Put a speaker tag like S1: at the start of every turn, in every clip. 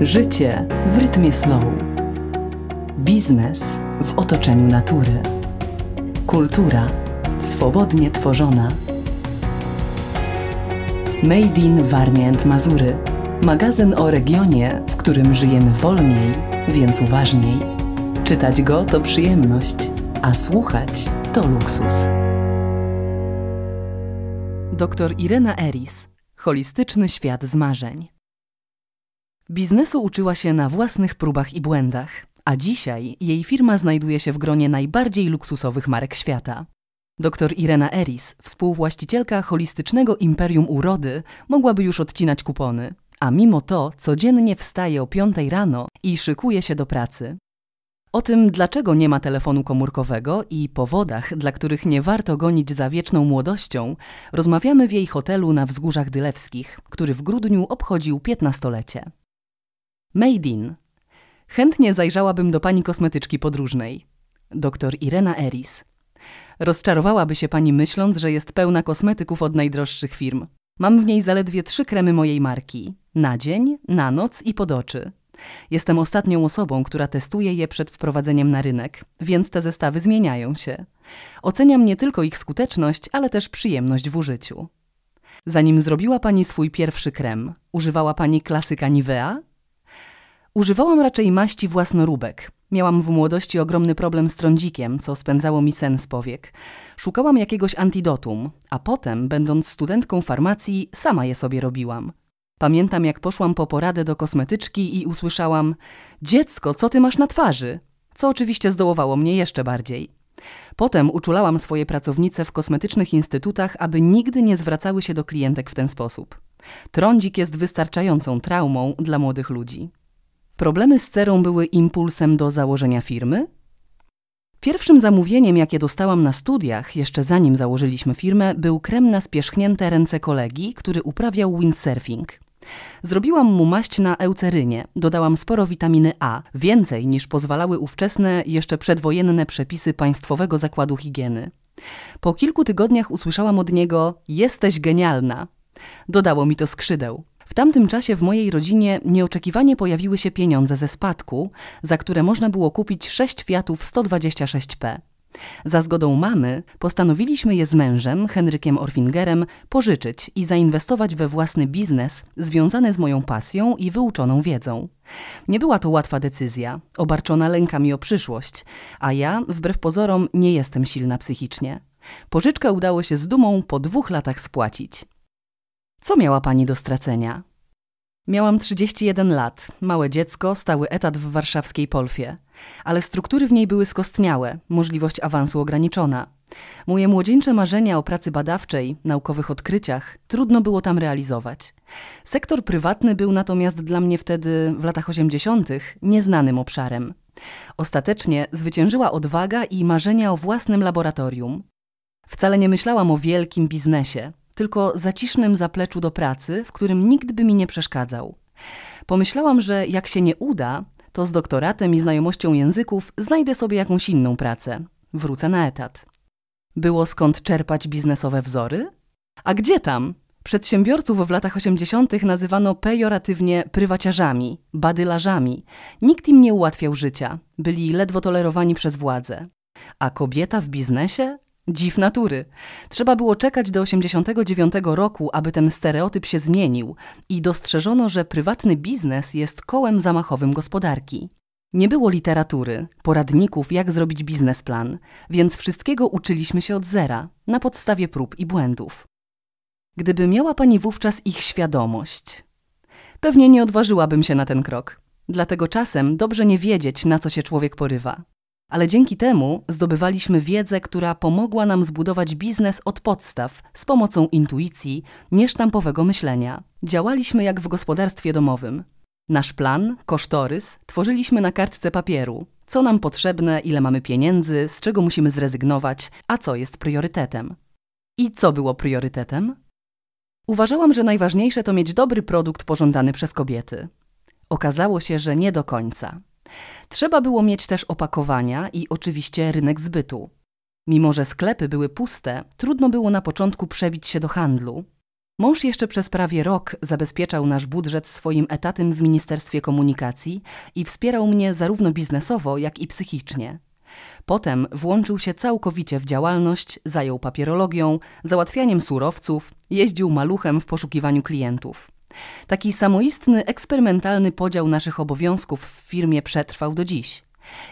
S1: Życie w rytmie slow. Biznes w otoczeniu natury. Kultura swobodnie tworzona. Made in Warmie and Mazury. Magazyn o regionie, w którym żyjemy wolniej, więc uważniej. Czytać go to przyjemność, a słuchać to luksus. Doktor Irena Eris. Holistyczny świat z marzeń. Biznesu uczyła się na własnych próbach i błędach, a dzisiaj jej firma znajduje się w gronie najbardziej luksusowych marek świata. Dr Irena Eris, współwłaścicielka holistycznego imperium urody, mogłaby już odcinać kupony, a mimo to codziennie wstaje o 5 rano i szykuje się do pracy. O tym, dlaczego nie ma telefonu komórkowego i powodach, dla których nie warto gonić za wieczną młodością, rozmawiamy w jej hotelu na Wzgórzach Dylewskich, który w grudniu obchodził 15-lecie. Made in. Chętnie zajrzałabym do pani kosmetyczki podróżnej. Doktor Irena Eris. Rozczarowałaby się pani myśląc, że jest pełna kosmetyków od najdroższych firm. Mam w niej zaledwie trzy kremy mojej marki. Na dzień, na noc i pod oczy. Jestem ostatnią osobą, która testuje je przed wprowadzeniem na rynek, więc te zestawy zmieniają się. Oceniam nie tylko ich skuteczność, ale też przyjemność w użyciu. Zanim zrobiła pani swój pierwszy krem, używała pani klasyka Nivea? Używałam raczej maści własnoróbek. Miałam w młodości ogromny problem z trądzikiem, co spędzało mi sen z powiek. Szukałam jakiegoś antidotum, a potem, będąc studentką farmacji, sama je sobie robiłam. Pamiętam, jak poszłam po poradę do kosmetyczki i usłyszałam: Dziecko, co ty masz na twarzy? Co oczywiście zdołowało mnie jeszcze bardziej. Potem uczulałam swoje pracownice w kosmetycznych instytutach, aby nigdy nie zwracały się do klientek w ten sposób. Trądzik jest wystarczającą traumą dla młodych ludzi. Problemy z cerą były impulsem do założenia firmy? Pierwszym zamówieniem, jakie dostałam na studiach, jeszcze zanim założyliśmy firmę, był krem na spierzchnięte ręce kolegi, który uprawiał windsurfing. Zrobiłam mu maść na eucerynie, dodałam sporo witaminy A, więcej niż pozwalały ówczesne, jeszcze przedwojenne przepisy Państwowego Zakładu Higieny. Po kilku tygodniach usłyszałam od niego: Jesteś genialna. Dodało mi to skrzydeł. W tamtym czasie w mojej rodzinie nieoczekiwanie pojawiły się pieniądze ze spadku, za które można było kupić 6 Fiatów 126P. Za zgodą mamy postanowiliśmy je z mężem, Henrykiem Orfingerem, pożyczyć i zainwestować we własny biznes związany z moją pasją i wyuczoną wiedzą. Nie była to łatwa decyzja, obarczona lękami o przyszłość, a ja, wbrew pozorom, nie jestem silna psychicznie. Pożyczkę udało się z dumą po dwóch latach spłacić. Co miała pani do stracenia? Miałam 31 lat, małe dziecko, stały etat w warszawskiej Polfie. Ale struktury w niej były skostniałe, możliwość awansu ograniczona. Moje młodzieńcze marzenia o pracy badawczej, naukowych odkryciach trudno było tam realizować. Sektor prywatny był natomiast dla mnie wtedy, w latach 80., nieznanym obszarem. Ostatecznie zwyciężyła odwaga i marzenia o własnym laboratorium. Wcale nie myślałam o wielkim biznesie, tylko zacisznym zapleczu do pracy, w którym nikt by mi nie przeszkadzał. Pomyślałam, że jak się nie uda, to z doktoratem i znajomością języków znajdę sobie jakąś inną pracę. Wrócę na etat. Było skąd czerpać biznesowe wzory? A gdzie tam? Przedsiębiorców w latach 80. nazywano pejoratywnie prywaciarzami, badylarzami. Nikt im nie ułatwiał życia, byli ledwo tolerowani przez władzę. A kobieta w biznesie? Dziw natury. Trzeba było czekać do 89 roku, aby ten stereotyp się zmienił i dostrzeżono, że prywatny biznes jest kołem zamachowym gospodarki. Nie było literatury, poradników, jak zrobić biznesplan, więc wszystkiego uczyliśmy się od zera, na podstawie prób i błędów. Gdyby miała pani wówczas ich świadomość, pewnie nie odważyłabym się na ten krok. Dlatego czasem dobrze nie wiedzieć, na co się człowiek porywa ale dzięki temu zdobywaliśmy wiedzę, która pomogła nam zbudować biznes od podstaw z pomocą intuicji, niesztampowego myślenia. Działaliśmy jak w gospodarstwie domowym. Nasz plan, kosztorys tworzyliśmy na kartce papieru. Co nam potrzebne, ile mamy pieniędzy, z czego musimy zrezygnować, a co jest priorytetem. I co było priorytetem? Uważałam, że najważniejsze to mieć dobry produkt pożądany przez kobiety. Okazało się, że nie do końca. Trzeba było mieć też opakowania i oczywiście rynek zbytu. Mimo, że sklepy były puste, trudno było na początku przebić się do handlu. Mąż jeszcze przez prawie rok zabezpieczał nasz budżet swoim etatem w Ministerstwie Komunikacji i wspierał mnie zarówno biznesowo, jak i psychicznie. Potem włączył się całkowicie w działalność, zajął papierologią, załatwianiem surowców, jeździł maluchem w poszukiwaniu klientów. Taki samoistny, eksperymentalny podział naszych obowiązków w firmie przetrwał do dziś.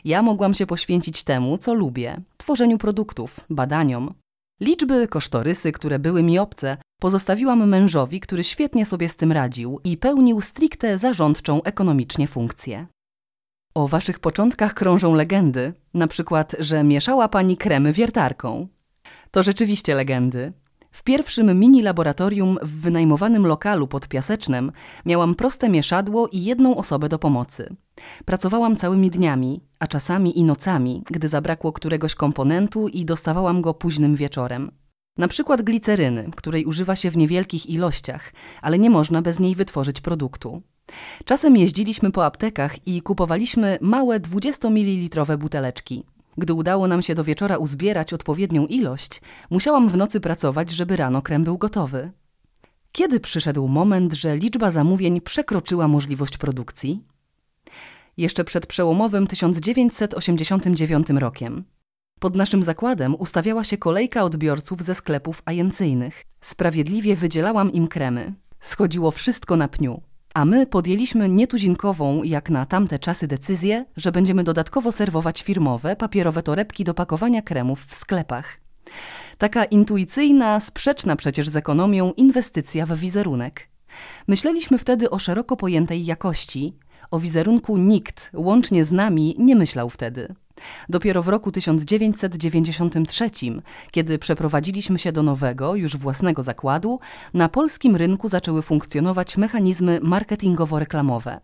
S1: Ja mogłam się poświęcić temu, co lubię tworzeniu produktów, badaniom. Liczby, kosztorysy, które były mi obce, pozostawiłam mężowi, który świetnie sobie z tym radził i pełnił stricte zarządczą ekonomicznie funkcję. O waszych początkach krążą legendy, na przykład, że mieszała pani kremy wiertarką. To rzeczywiście legendy. W pierwszym mini laboratorium w wynajmowanym lokalu pod Piasecznem miałam proste mieszadło i jedną osobę do pomocy. Pracowałam całymi dniami, a czasami i nocami, gdy zabrakło któregoś komponentu i dostawałam go późnym wieczorem. Na przykład gliceryny, której używa się w niewielkich ilościach, ale nie można bez niej wytworzyć produktu. Czasem jeździliśmy po aptekach i kupowaliśmy małe 20 ml buteleczki. Gdy udało nam się do wieczora uzbierać odpowiednią ilość, musiałam w nocy pracować, żeby rano krem był gotowy. Kiedy przyszedł moment, że liczba zamówień przekroczyła możliwość produkcji? Jeszcze przed przełomowym 1989 rokiem. Pod naszym zakładem ustawiała się kolejka odbiorców ze sklepów ajencyjnych. Sprawiedliwie wydzielałam im kremy. Schodziło wszystko na pniu. A my podjęliśmy nietuzinkową, jak na tamte czasy, decyzję, że będziemy dodatkowo serwować firmowe, papierowe torebki do pakowania kremów w sklepach. Taka intuicyjna, sprzeczna przecież z ekonomią inwestycja w wizerunek. Myśleliśmy wtedy o szeroko pojętej jakości. O wizerunku nikt, łącznie z nami, nie myślał wtedy. Dopiero w roku 1993, kiedy przeprowadziliśmy się do nowego, już własnego zakładu, na polskim rynku zaczęły funkcjonować mechanizmy marketingowo-reklamowe.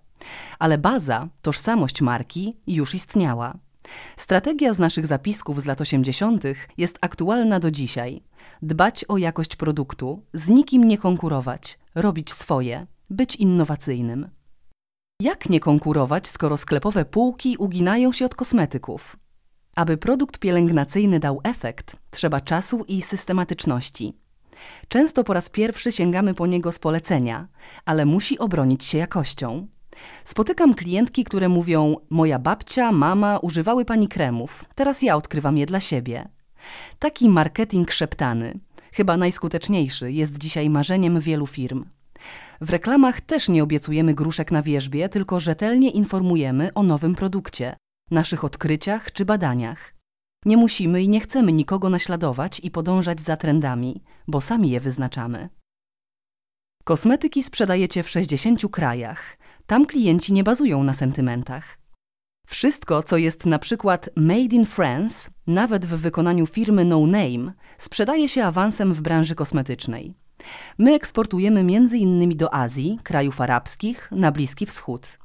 S1: Ale baza, tożsamość marki już istniała. Strategia z naszych zapisków z lat 80. jest aktualna do dzisiaj. Dbać o jakość produktu, z nikim nie konkurować, robić swoje, być innowacyjnym. Jak nie konkurować, skoro sklepowe półki uginają się od kosmetyków? Aby produkt pielęgnacyjny dał efekt, trzeba czasu i systematyczności. Często po raz pierwszy sięgamy po niego z polecenia, ale musi obronić się jakością. Spotykam klientki, które mówią: Moja babcia, mama używały pani kremów, teraz ja odkrywam je dla siebie. Taki marketing szeptany, chyba najskuteczniejszy, jest dzisiaj marzeniem wielu firm. W reklamach też nie obiecujemy gruszek na wierzbie, tylko rzetelnie informujemy o nowym produkcie, naszych odkryciach czy badaniach. Nie musimy i nie chcemy nikogo naśladować i podążać za trendami, bo sami je wyznaczamy. Kosmetyki sprzedajecie w 60 krajach. Tam klienci nie bazują na sentymentach. Wszystko, co jest na przykład made in France, nawet w wykonaniu firmy No Name, sprzedaje się awansem w branży kosmetycznej. My eksportujemy m.in. do Azji, krajów arabskich, na Bliski Wschód.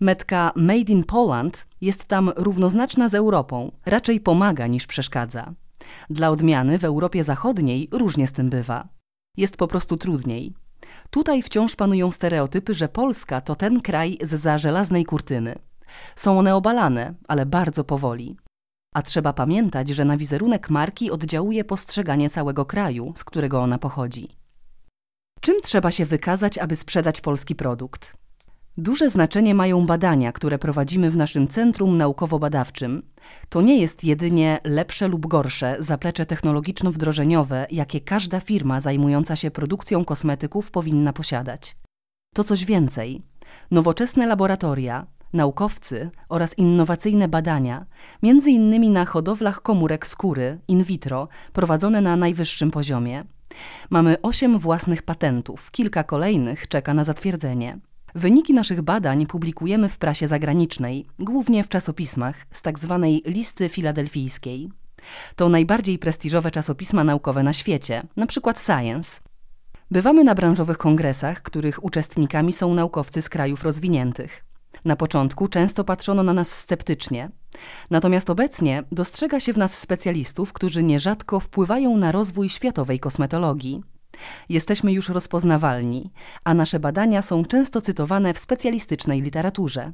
S1: Metka Made in Poland jest tam równoznaczna z Europą, raczej pomaga niż przeszkadza. Dla odmiany w Europie Zachodniej różnie z tym bywa. Jest po prostu trudniej. Tutaj wciąż panują stereotypy, że Polska to ten kraj z za żelaznej kurtyny. Są one obalane, ale bardzo powoli. A trzeba pamiętać, że na wizerunek marki oddziałuje postrzeganie całego kraju, z którego ona pochodzi. Czym trzeba się wykazać, aby sprzedać polski produkt? Duże znaczenie mają badania, które prowadzimy w naszym Centrum Naukowo-Badawczym. To nie jest jedynie lepsze lub gorsze zaplecze technologiczno-wdrożeniowe, jakie każda firma zajmująca się produkcją kosmetyków powinna posiadać. To coś więcej. Nowoczesne laboratoria, naukowcy oraz innowacyjne badania, między innymi na hodowlach komórek skóry in vitro, prowadzone na najwyższym poziomie. Mamy osiem własnych patentów, kilka kolejnych czeka na zatwierdzenie. Wyniki naszych badań publikujemy w prasie zagranicznej, głównie w czasopismach z tzw. Tak listy filadelfijskiej. To najbardziej prestiżowe czasopisma naukowe na świecie, np. Science. Bywamy na branżowych kongresach, których uczestnikami są naukowcy z krajów rozwiniętych. Na początku często patrzono na nas sceptycznie. Natomiast obecnie dostrzega się w nas specjalistów, którzy nierzadko wpływają na rozwój światowej kosmetologii. Jesteśmy już rozpoznawalni, a nasze badania są często cytowane w specjalistycznej literaturze.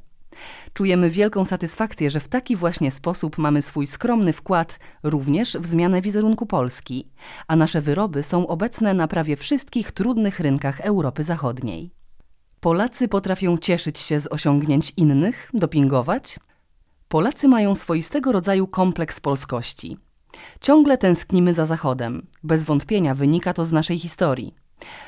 S1: Czujemy wielką satysfakcję, że w taki właśnie sposób mamy swój skromny wkład również w zmianę wizerunku Polski, a nasze wyroby są obecne na prawie wszystkich trudnych rynkach Europy Zachodniej. Polacy potrafią cieszyć się z osiągnięć innych, dopingować. Polacy mają swoistego rodzaju kompleks polskości. Ciągle tęsknimy za Zachodem. Bez wątpienia wynika to z naszej historii.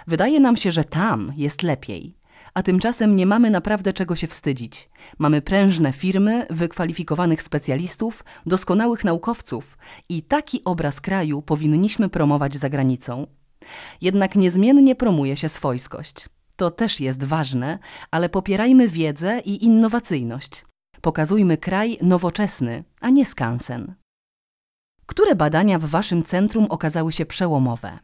S1: Wydaje nam się, że tam jest lepiej. A tymczasem nie mamy naprawdę czego się wstydzić. Mamy prężne firmy, wykwalifikowanych specjalistów, doskonałych naukowców i taki obraz kraju powinniśmy promować za granicą. Jednak niezmiennie promuje się swojskość. To też jest ważne, ale popierajmy wiedzę i innowacyjność. Pokazujmy kraj nowoczesny, a nie skansen. Które badania w Waszym centrum okazały się przełomowe?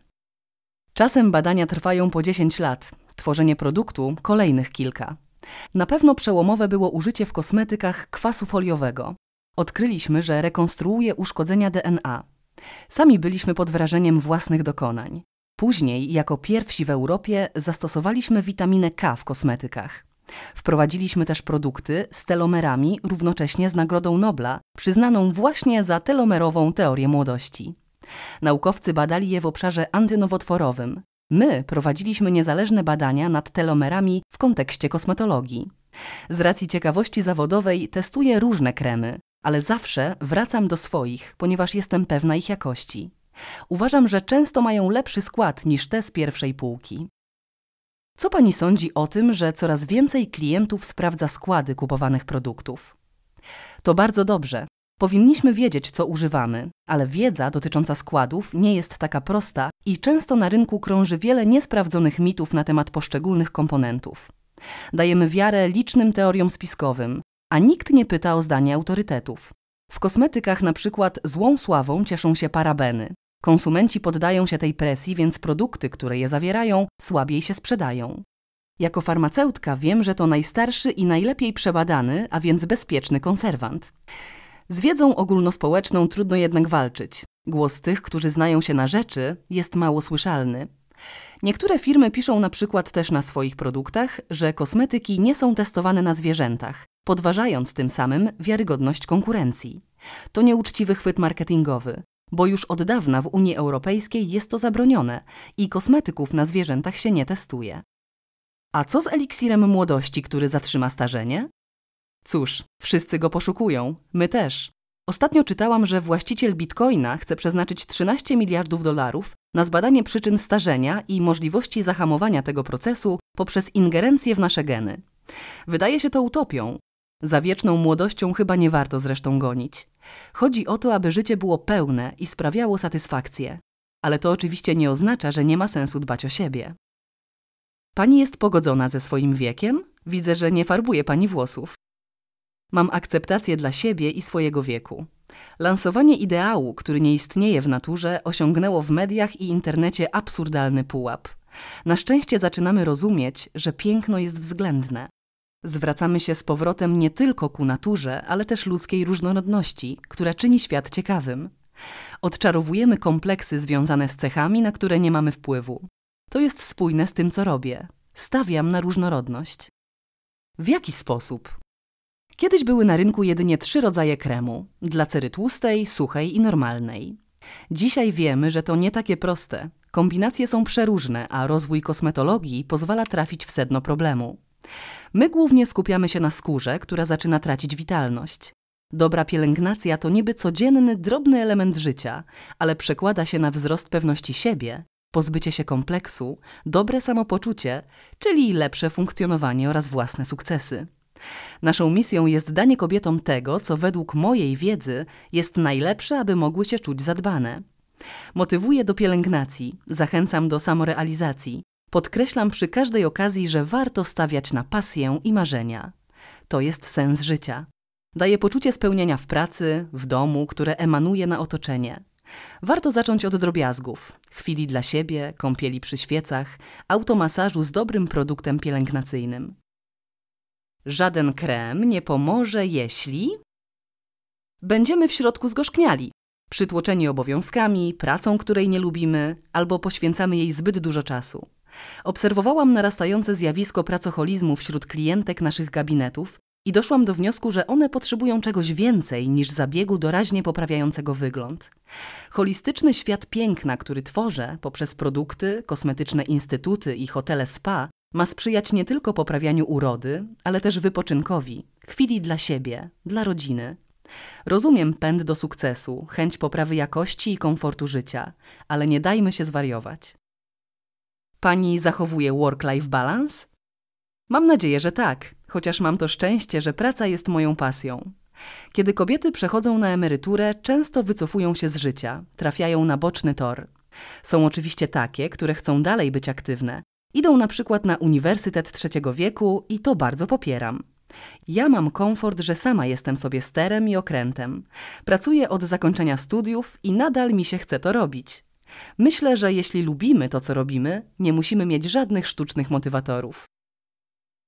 S1: Czasem badania trwają po 10 lat, tworzenie produktu kolejnych kilka. Na pewno przełomowe było użycie w kosmetykach kwasu foliowego. Odkryliśmy, że rekonstruuje uszkodzenia DNA. Sami byliśmy pod wrażeniem własnych dokonań. Później, jako pierwsi w Europie, zastosowaliśmy witaminę K w kosmetykach. Wprowadziliśmy też produkty z telomerami równocześnie z Nagrodą Nobla, przyznaną właśnie za telomerową teorię młodości. Naukowcy badali je w obszarze antynowotworowym. My prowadziliśmy niezależne badania nad telomerami w kontekście kosmetologii. Z racji ciekawości zawodowej testuję różne kremy, ale zawsze wracam do swoich, ponieważ jestem pewna ich jakości. Uważam, że często mają lepszy skład niż te z pierwszej półki. Co pani sądzi o tym, że coraz więcej klientów sprawdza składy kupowanych produktów? To bardzo dobrze. Powinniśmy wiedzieć, co używamy, ale wiedza dotycząca składów nie jest taka prosta i często na rynku krąży wiele niesprawdzonych mitów na temat poszczególnych komponentów. Dajemy wiarę licznym teoriom spiskowym, a nikt nie pyta o zdanie autorytetów. W kosmetykach na przykład złą sławą cieszą się parabeny, Konsumenci poddają się tej presji, więc produkty, które je zawierają, słabiej się sprzedają. Jako farmaceutka wiem, że to najstarszy i najlepiej przebadany, a więc bezpieczny konserwant. Z wiedzą ogólnospołeczną trudno jednak walczyć. Głos tych, którzy znają się na rzeczy, jest mało słyszalny. Niektóre firmy piszą na przykład też na swoich produktach, że kosmetyki nie są testowane na zwierzętach, podważając tym samym wiarygodność konkurencji. To nieuczciwy chwyt marketingowy bo już od dawna w Unii Europejskiej jest to zabronione i kosmetyków na zwierzętach się nie testuje. A co z eliksirem młodości, który zatrzyma starzenie? Cóż, wszyscy go poszukują, my też. Ostatnio czytałam, że właściciel bitcoina chce przeznaczyć 13 miliardów dolarów na zbadanie przyczyn starzenia i możliwości zahamowania tego procesu poprzez ingerencję w nasze geny. Wydaje się to utopią, za wieczną młodością chyba nie warto zresztą gonić. Chodzi o to, aby życie było pełne i sprawiało satysfakcję. Ale to oczywiście nie oznacza, że nie ma sensu dbać o siebie. Pani jest pogodzona ze swoim wiekiem? Widzę, że nie farbuje pani włosów. Mam akceptację dla siebie i swojego wieku. Lansowanie ideału, który nie istnieje w naturze, osiągnęło w mediach i internecie absurdalny pułap. Na szczęście zaczynamy rozumieć, że piękno jest względne. Zwracamy się z powrotem nie tylko ku naturze, ale też ludzkiej różnorodności, która czyni świat ciekawym. Odczarowujemy kompleksy związane z cechami, na które nie mamy wpływu. To jest spójne z tym, co robię. Stawiam na różnorodność. W jaki sposób? Kiedyś były na rynku jedynie trzy rodzaje kremu: dla cery tłustej, suchej i normalnej. Dzisiaj wiemy, że to nie takie proste. Kombinacje są przeróżne, a rozwój kosmetologii pozwala trafić w sedno problemu. My głównie skupiamy się na skórze, która zaczyna tracić witalność. Dobra pielęgnacja to niby codzienny, drobny element życia, ale przekłada się na wzrost pewności siebie, pozbycie się kompleksu, dobre samopoczucie, czyli lepsze funkcjonowanie oraz własne sukcesy. Naszą misją jest danie kobietom tego, co według mojej wiedzy jest najlepsze, aby mogły się czuć zadbane. Motywuję do pielęgnacji, zachęcam do samorealizacji, Podkreślam przy każdej okazji, że warto stawiać na pasję i marzenia. To jest sens życia. Daje poczucie spełnienia w pracy, w domu, które emanuje na otoczenie. Warto zacząć od drobiazgów, chwili dla siebie, kąpieli przy świecach, automasażu z dobrym produktem pielęgnacyjnym. Żaden krem nie pomoże, jeśli będziemy w środku zgorzkniali, przytłoczeni obowiązkami, pracą, której nie lubimy, albo poświęcamy jej zbyt dużo czasu. Obserwowałam narastające zjawisko pracoholizmu wśród klientek naszych gabinetów i doszłam do wniosku, że one potrzebują czegoś więcej niż zabiegu doraźnie poprawiającego wygląd. Holistyczny świat piękna, który tworzę poprzez produkty, kosmetyczne instytuty i hotele spa, ma sprzyjać nie tylko poprawianiu urody, ale też wypoczynkowi, chwili dla siebie, dla rodziny. Rozumiem pęd do sukcesu, chęć poprawy jakości i komfortu życia, ale nie dajmy się zwariować. Pani zachowuje work-life balance? Mam nadzieję, że tak, chociaż mam to szczęście, że praca jest moją pasją. Kiedy kobiety przechodzą na emeryturę, często wycofują się z życia, trafiają na boczny tor. Są oczywiście takie, które chcą dalej być aktywne. Idą na przykład na Uniwersytet Trzeciego Wieku i to bardzo popieram. Ja mam komfort, że sama jestem sobie sterem i okrętem. Pracuję od zakończenia studiów i nadal mi się chce to robić. Myślę, że jeśli lubimy to, co robimy, nie musimy mieć żadnych sztucznych motywatorów.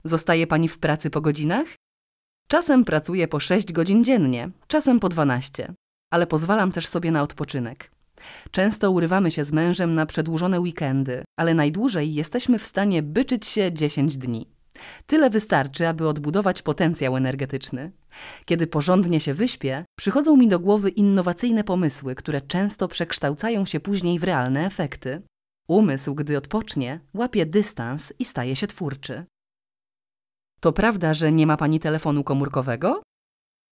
S1: Zostaje pani w pracy po godzinach? Czasem pracuję po 6 godzin dziennie, czasem po 12, ale pozwalam też sobie na odpoczynek. Często urywamy się z mężem na przedłużone weekendy, ale najdłużej jesteśmy w stanie byczyć się 10 dni. Tyle wystarczy, aby odbudować potencjał energetyczny. Kiedy porządnie się wyśpię, przychodzą mi do głowy innowacyjne pomysły, które często przekształcają się później w realne efekty. Umysł, gdy odpocznie, łapie dystans i staje się twórczy. To prawda, że nie ma pani telefonu komórkowego?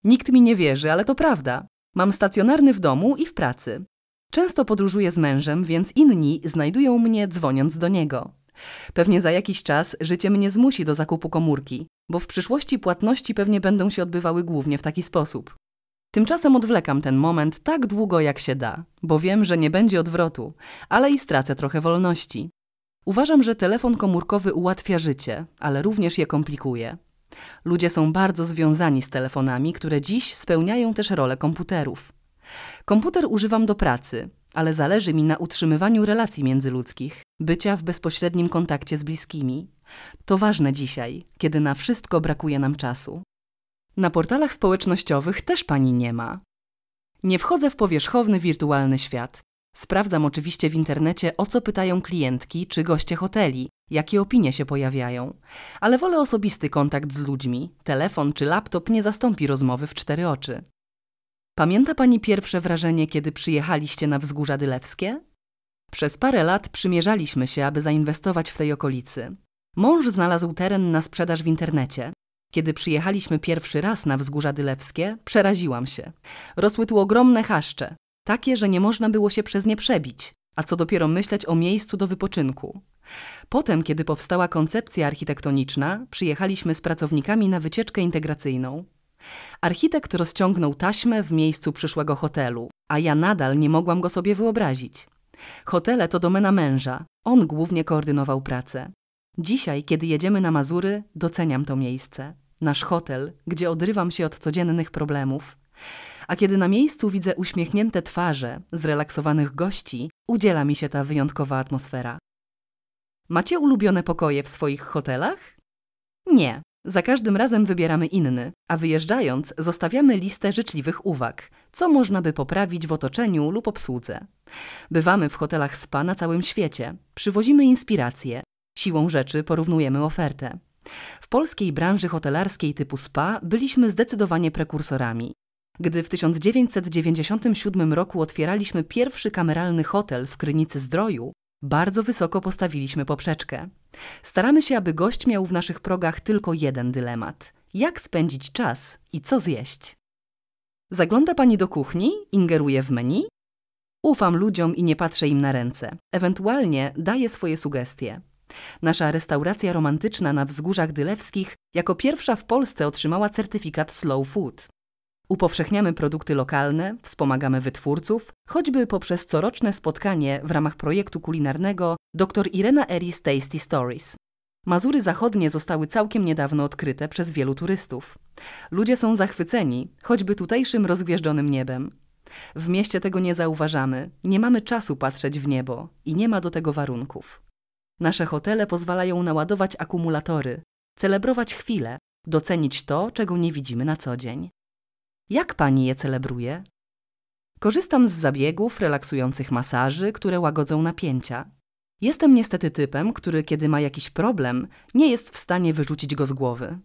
S1: Nikt mi nie wierzy, ale to prawda. Mam stacjonarny w domu i w pracy. Często podróżuję z mężem, więc inni znajdują mnie dzwoniąc do niego. Pewnie za jakiś czas życie mnie zmusi do zakupu komórki, bo w przyszłości płatności pewnie będą się odbywały głównie w taki sposób. Tymczasem odwlekam ten moment tak długo jak się da, bo wiem, że nie będzie odwrotu, ale i stracę trochę wolności. Uważam, że telefon komórkowy ułatwia życie, ale również je komplikuje. Ludzie są bardzo związani z telefonami, które dziś spełniają też rolę komputerów. Komputer używam do pracy, ale zależy mi na utrzymywaniu relacji międzyludzkich, bycia w bezpośrednim kontakcie z bliskimi. To ważne dzisiaj, kiedy na wszystko brakuje nam czasu. Na portalach społecznościowych też pani nie ma. Nie wchodzę w powierzchowny wirtualny świat. Sprawdzam oczywiście w internecie, o co pytają klientki czy goście hoteli, jakie opinie się pojawiają, ale wolę osobisty kontakt z ludźmi. Telefon czy laptop nie zastąpi rozmowy w cztery oczy. Pamięta pani pierwsze wrażenie, kiedy przyjechaliście na wzgórza dylewskie? Przez parę lat przymierzaliśmy się, aby zainwestować w tej okolicy. Mąż znalazł teren na sprzedaż w internecie. Kiedy przyjechaliśmy pierwszy raz na wzgórza dylewskie, przeraziłam się. Rosły tu ogromne chaszcze, takie, że nie można było się przez nie przebić, a co dopiero myśleć o miejscu do wypoczynku. Potem, kiedy powstała koncepcja architektoniczna, przyjechaliśmy z pracownikami na wycieczkę integracyjną. Architekt rozciągnął taśmę w miejscu przyszłego hotelu, a ja nadal nie mogłam go sobie wyobrazić. Hotele to domena męża, on głównie koordynował pracę. Dzisiaj, kiedy jedziemy na Mazury, doceniam to miejsce. Nasz hotel, gdzie odrywam się od codziennych problemów. A kiedy na miejscu widzę uśmiechnięte twarze zrelaksowanych gości, udziela mi się ta wyjątkowa atmosfera. Macie ulubione pokoje w swoich hotelach? Nie, za każdym razem wybieramy inny, a wyjeżdżając zostawiamy listę życzliwych uwag, co można by poprawić w otoczeniu lub obsłudze. Bywamy w hotelach spa na całym świecie, przywozimy inspiracje, siłą rzeczy porównujemy ofertę. W polskiej branży hotelarskiej typu spa byliśmy zdecydowanie prekursorami. Gdy w 1997 roku otwieraliśmy pierwszy kameralny hotel w Krynicy Zdroju, bardzo wysoko postawiliśmy poprzeczkę. Staramy się, aby gość miał w naszych progach tylko jeden dylemat: jak spędzić czas i co zjeść. Zagląda pani do kuchni, ingeruje w menu? Ufam ludziom i nie patrzę im na ręce. Ewentualnie daję swoje sugestie. Nasza restauracja romantyczna na wzgórzach dylewskich jako pierwsza w Polsce otrzymała certyfikat Slow Food. Upowszechniamy produkty lokalne, wspomagamy wytwórców, choćby poprzez coroczne spotkanie w ramach projektu kulinarnego dr Irena Eris Tasty Stories. Mazury Zachodnie zostały całkiem niedawno odkryte przez wielu turystów. Ludzie są zachwyceni, choćby tutejszym rozgwieżdżonym niebem. W mieście tego nie zauważamy, nie mamy czasu patrzeć w niebo i nie ma do tego warunków. Nasze hotele pozwalają naładować akumulatory, celebrować chwile, docenić to, czego nie widzimy na co dzień. Jak pani je celebruje? Korzystam z zabiegów, relaksujących masaży, które łagodzą napięcia. Jestem niestety typem, który kiedy ma jakiś problem, nie jest w stanie wyrzucić go z głowy.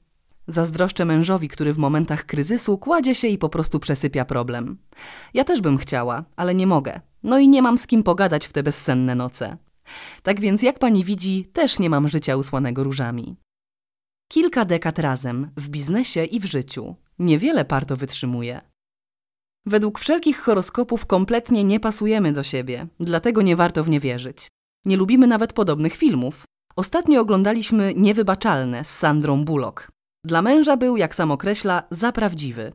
S1: Zazdroszczę mężowi, który w momentach kryzysu kładzie się i po prostu przesypia problem. Ja też bym chciała, ale nie mogę. No i nie mam z kim pogadać w te bezsenne noce. Tak więc, jak pani widzi, też nie mam życia usłanego różami. Kilka dekad razem, w biznesie i w życiu. Niewiele par to wytrzymuje. Według wszelkich horoskopów kompletnie nie pasujemy do siebie, dlatego nie warto w nie wierzyć. Nie lubimy nawet podobnych filmów. Ostatnio oglądaliśmy Niewybaczalne z Sandrą Bullock. Dla męża był, jak sam określa, za prawdziwy.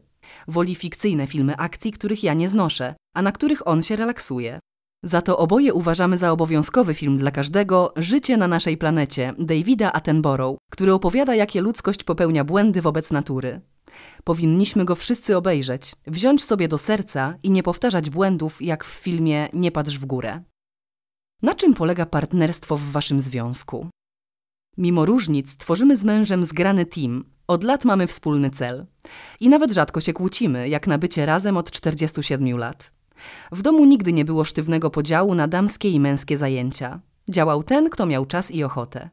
S1: Woli fikcyjne filmy akcji, których ja nie znoszę, a na których on się relaksuje. Za to oboje uważamy za obowiązkowy film dla każdego Życie na naszej planecie Davida Attenborough, który opowiada, jakie ludzkość popełnia błędy wobec natury. Powinniśmy go wszyscy obejrzeć, wziąć sobie do serca i nie powtarzać błędów, jak w filmie Nie patrz w górę. Na czym polega partnerstwo w waszym związku? Mimo różnic tworzymy z mężem zgrany team. Od lat mamy wspólny cel. I nawet rzadko się kłócimy, jak na bycie razem od 47 lat. W domu nigdy nie było sztywnego podziału na damskie i męskie zajęcia. Działał ten, kto miał czas i ochotę.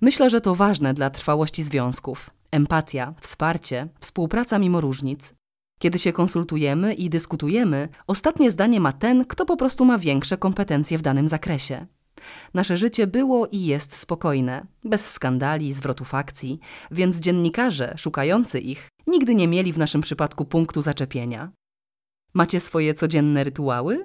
S1: Myślę, że to ważne dla trwałości związków. Empatia, wsparcie, współpraca mimo różnic. Kiedy się konsultujemy i dyskutujemy, ostatnie zdanie ma ten, kto po prostu ma większe kompetencje w danym zakresie. Nasze życie było i jest spokojne, bez skandali, zwrotów akcji, więc dziennikarze, szukający ich, nigdy nie mieli w naszym przypadku punktu zaczepienia. Macie swoje codzienne rytuały?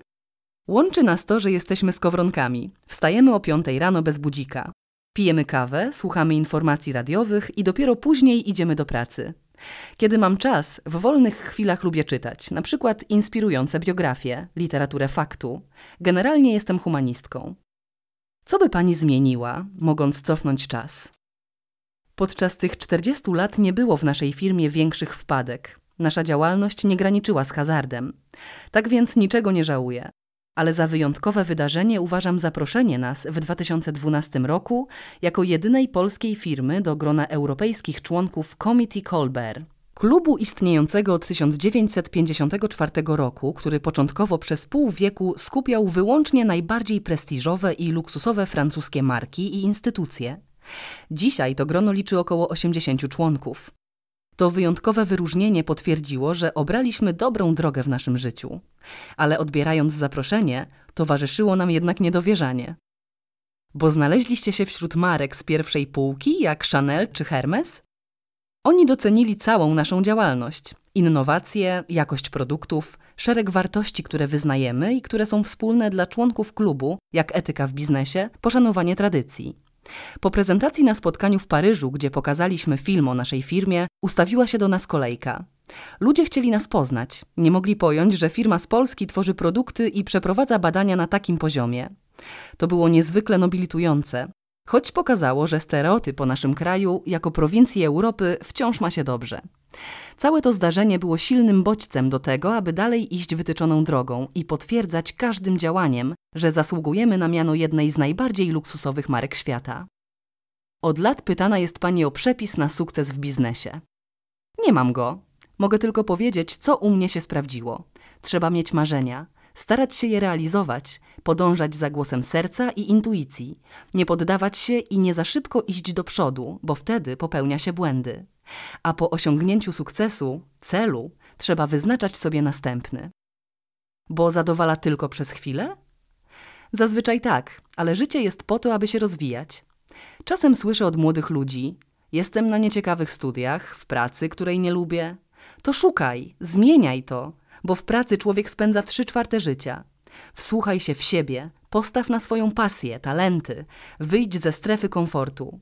S1: Łączy nas to, że jesteśmy skowronkami. Wstajemy o piątej rano bez budzika. Pijemy kawę, słuchamy informacji radiowych i dopiero później idziemy do pracy. Kiedy mam czas, w wolnych chwilach lubię czytać, na przykład inspirujące biografie, literaturę faktu. Generalnie jestem humanistką. Co by pani zmieniła, mogąc cofnąć czas? Podczas tych 40 lat nie było w naszej firmie większych wpadek. Nasza działalność nie graniczyła z hazardem. Tak więc niczego nie żałuję. Ale za wyjątkowe wydarzenie uważam zaproszenie nas w 2012 roku jako jedynej polskiej firmy do grona europejskich członków Committee Colbert. Klubu istniejącego od 1954 roku, który początkowo przez pół wieku skupiał wyłącznie najbardziej prestiżowe i luksusowe francuskie marki i instytucje. Dzisiaj to grono liczy około 80 członków. To wyjątkowe wyróżnienie potwierdziło, że obraliśmy dobrą drogę w naszym życiu. Ale odbierając zaproszenie, towarzyszyło nam jednak niedowierzanie. Bo znaleźliście się wśród marek z pierwszej półki, jak Chanel czy Hermes? Oni docenili całą naszą działalność innowacje, jakość produktów, szereg wartości, które wyznajemy i które są wspólne dla członków klubu, jak etyka w biznesie, poszanowanie tradycji. Po prezentacji na spotkaniu w Paryżu, gdzie pokazaliśmy film o naszej firmie, ustawiła się do nas kolejka. Ludzie chcieli nas poznać. Nie mogli pojąć, że firma z Polski tworzy produkty i przeprowadza badania na takim poziomie. To było niezwykle nobilitujące, choć pokazało, że stereotyp o naszym kraju jako prowincji Europy wciąż ma się dobrze. Całe to zdarzenie było silnym bodźcem do tego, aby dalej iść wytyczoną drogą i potwierdzać każdym działaniem, że zasługujemy na miano jednej z najbardziej luksusowych marek świata. Od lat pytana jest pani o przepis na sukces w biznesie. Nie mam go. Mogę tylko powiedzieć, co u mnie się sprawdziło. Trzeba mieć marzenia, starać się je realizować, podążać za głosem serca i intuicji, nie poddawać się i nie za szybko iść do przodu, bo wtedy popełnia się błędy. A po osiągnięciu sukcesu, celu, trzeba wyznaczać sobie następny. Bo zadowala tylko przez chwilę? Zazwyczaj tak, ale życie jest po to, aby się rozwijać. Czasem słyszę od młodych ludzi: Jestem na nieciekawych studiach, w pracy, której nie lubię. To szukaj, zmieniaj to, bo w pracy człowiek spędza trzy czwarte życia. Wsłuchaj się w siebie, postaw na swoją pasję, talenty, wyjdź ze strefy komfortu.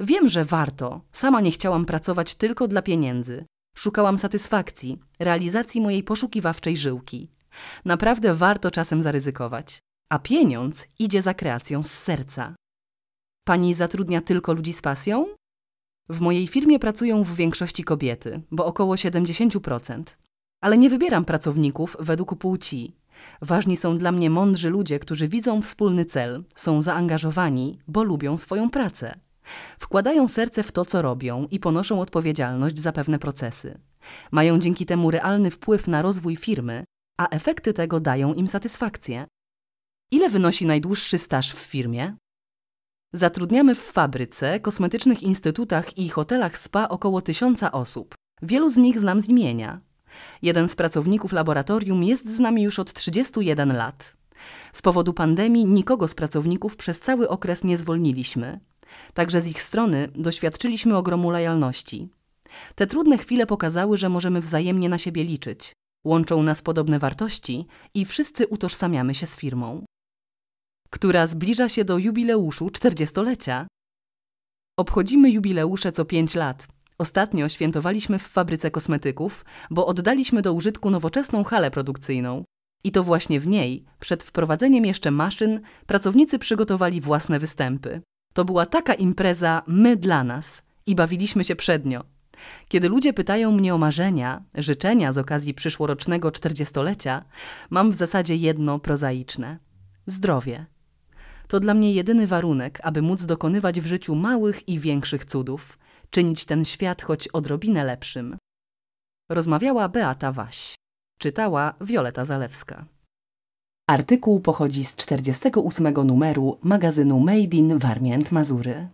S1: Wiem, że warto. Sama nie chciałam pracować tylko dla pieniędzy. Szukałam satysfakcji, realizacji mojej poszukiwawczej żyłki. Naprawdę warto czasem zaryzykować. A pieniądz idzie za kreacją z serca. Pani zatrudnia tylko ludzi z pasją? W mojej firmie pracują w większości kobiety, bo około 70%. Ale nie wybieram pracowników według płci. Ważni są dla mnie mądrzy ludzie, którzy widzą wspólny cel, są zaangażowani, bo lubią swoją pracę. Wkładają serce w to, co robią i ponoszą odpowiedzialność za pewne procesy. Mają dzięki temu realny wpływ na rozwój firmy, a efekty tego dają im satysfakcję. Ile wynosi najdłuższy staż w firmie? Zatrudniamy w fabryce, kosmetycznych instytutach i hotelach spa około tysiąca osób. Wielu z nich znam z imienia. Jeden z pracowników laboratorium jest z nami już od 31 lat. Z powodu pandemii nikogo z pracowników przez cały okres nie zwolniliśmy. Także z ich strony doświadczyliśmy ogromu lojalności. Te trudne chwile pokazały, że możemy wzajemnie na siebie liczyć. Łączą nas podobne wartości i wszyscy utożsamiamy się z firmą, która zbliża się do jubileuszu 40-lecia. Obchodzimy jubileusze co 5 lat. Ostatnio świętowaliśmy w fabryce kosmetyków, bo oddaliśmy do użytku nowoczesną halę produkcyjną. I to właśnie w niej, przed wprowadzeniem jeszcze maszyn, pracownicy przygotowali własne występy. To była taka impreza my dla nas i bawiliśmy się przednio. Kiedy ludzie pytają mnie o marzenia, życzenia z okazji przyszłorocznego czterdziestolecia, mam w zasadzie jedno prozaiczne: zdrowie. To dla mnie jedyny warunek, aby móc dokonywać w życiu małych i większych cudów, czynić ten świat choć odrobinę lepszym. Rozmawiała Beata Waś. Czytała Wioleta Zalewska. Artykuł pochodzi z 48 numeru magazynu Made in Warmię Mazury.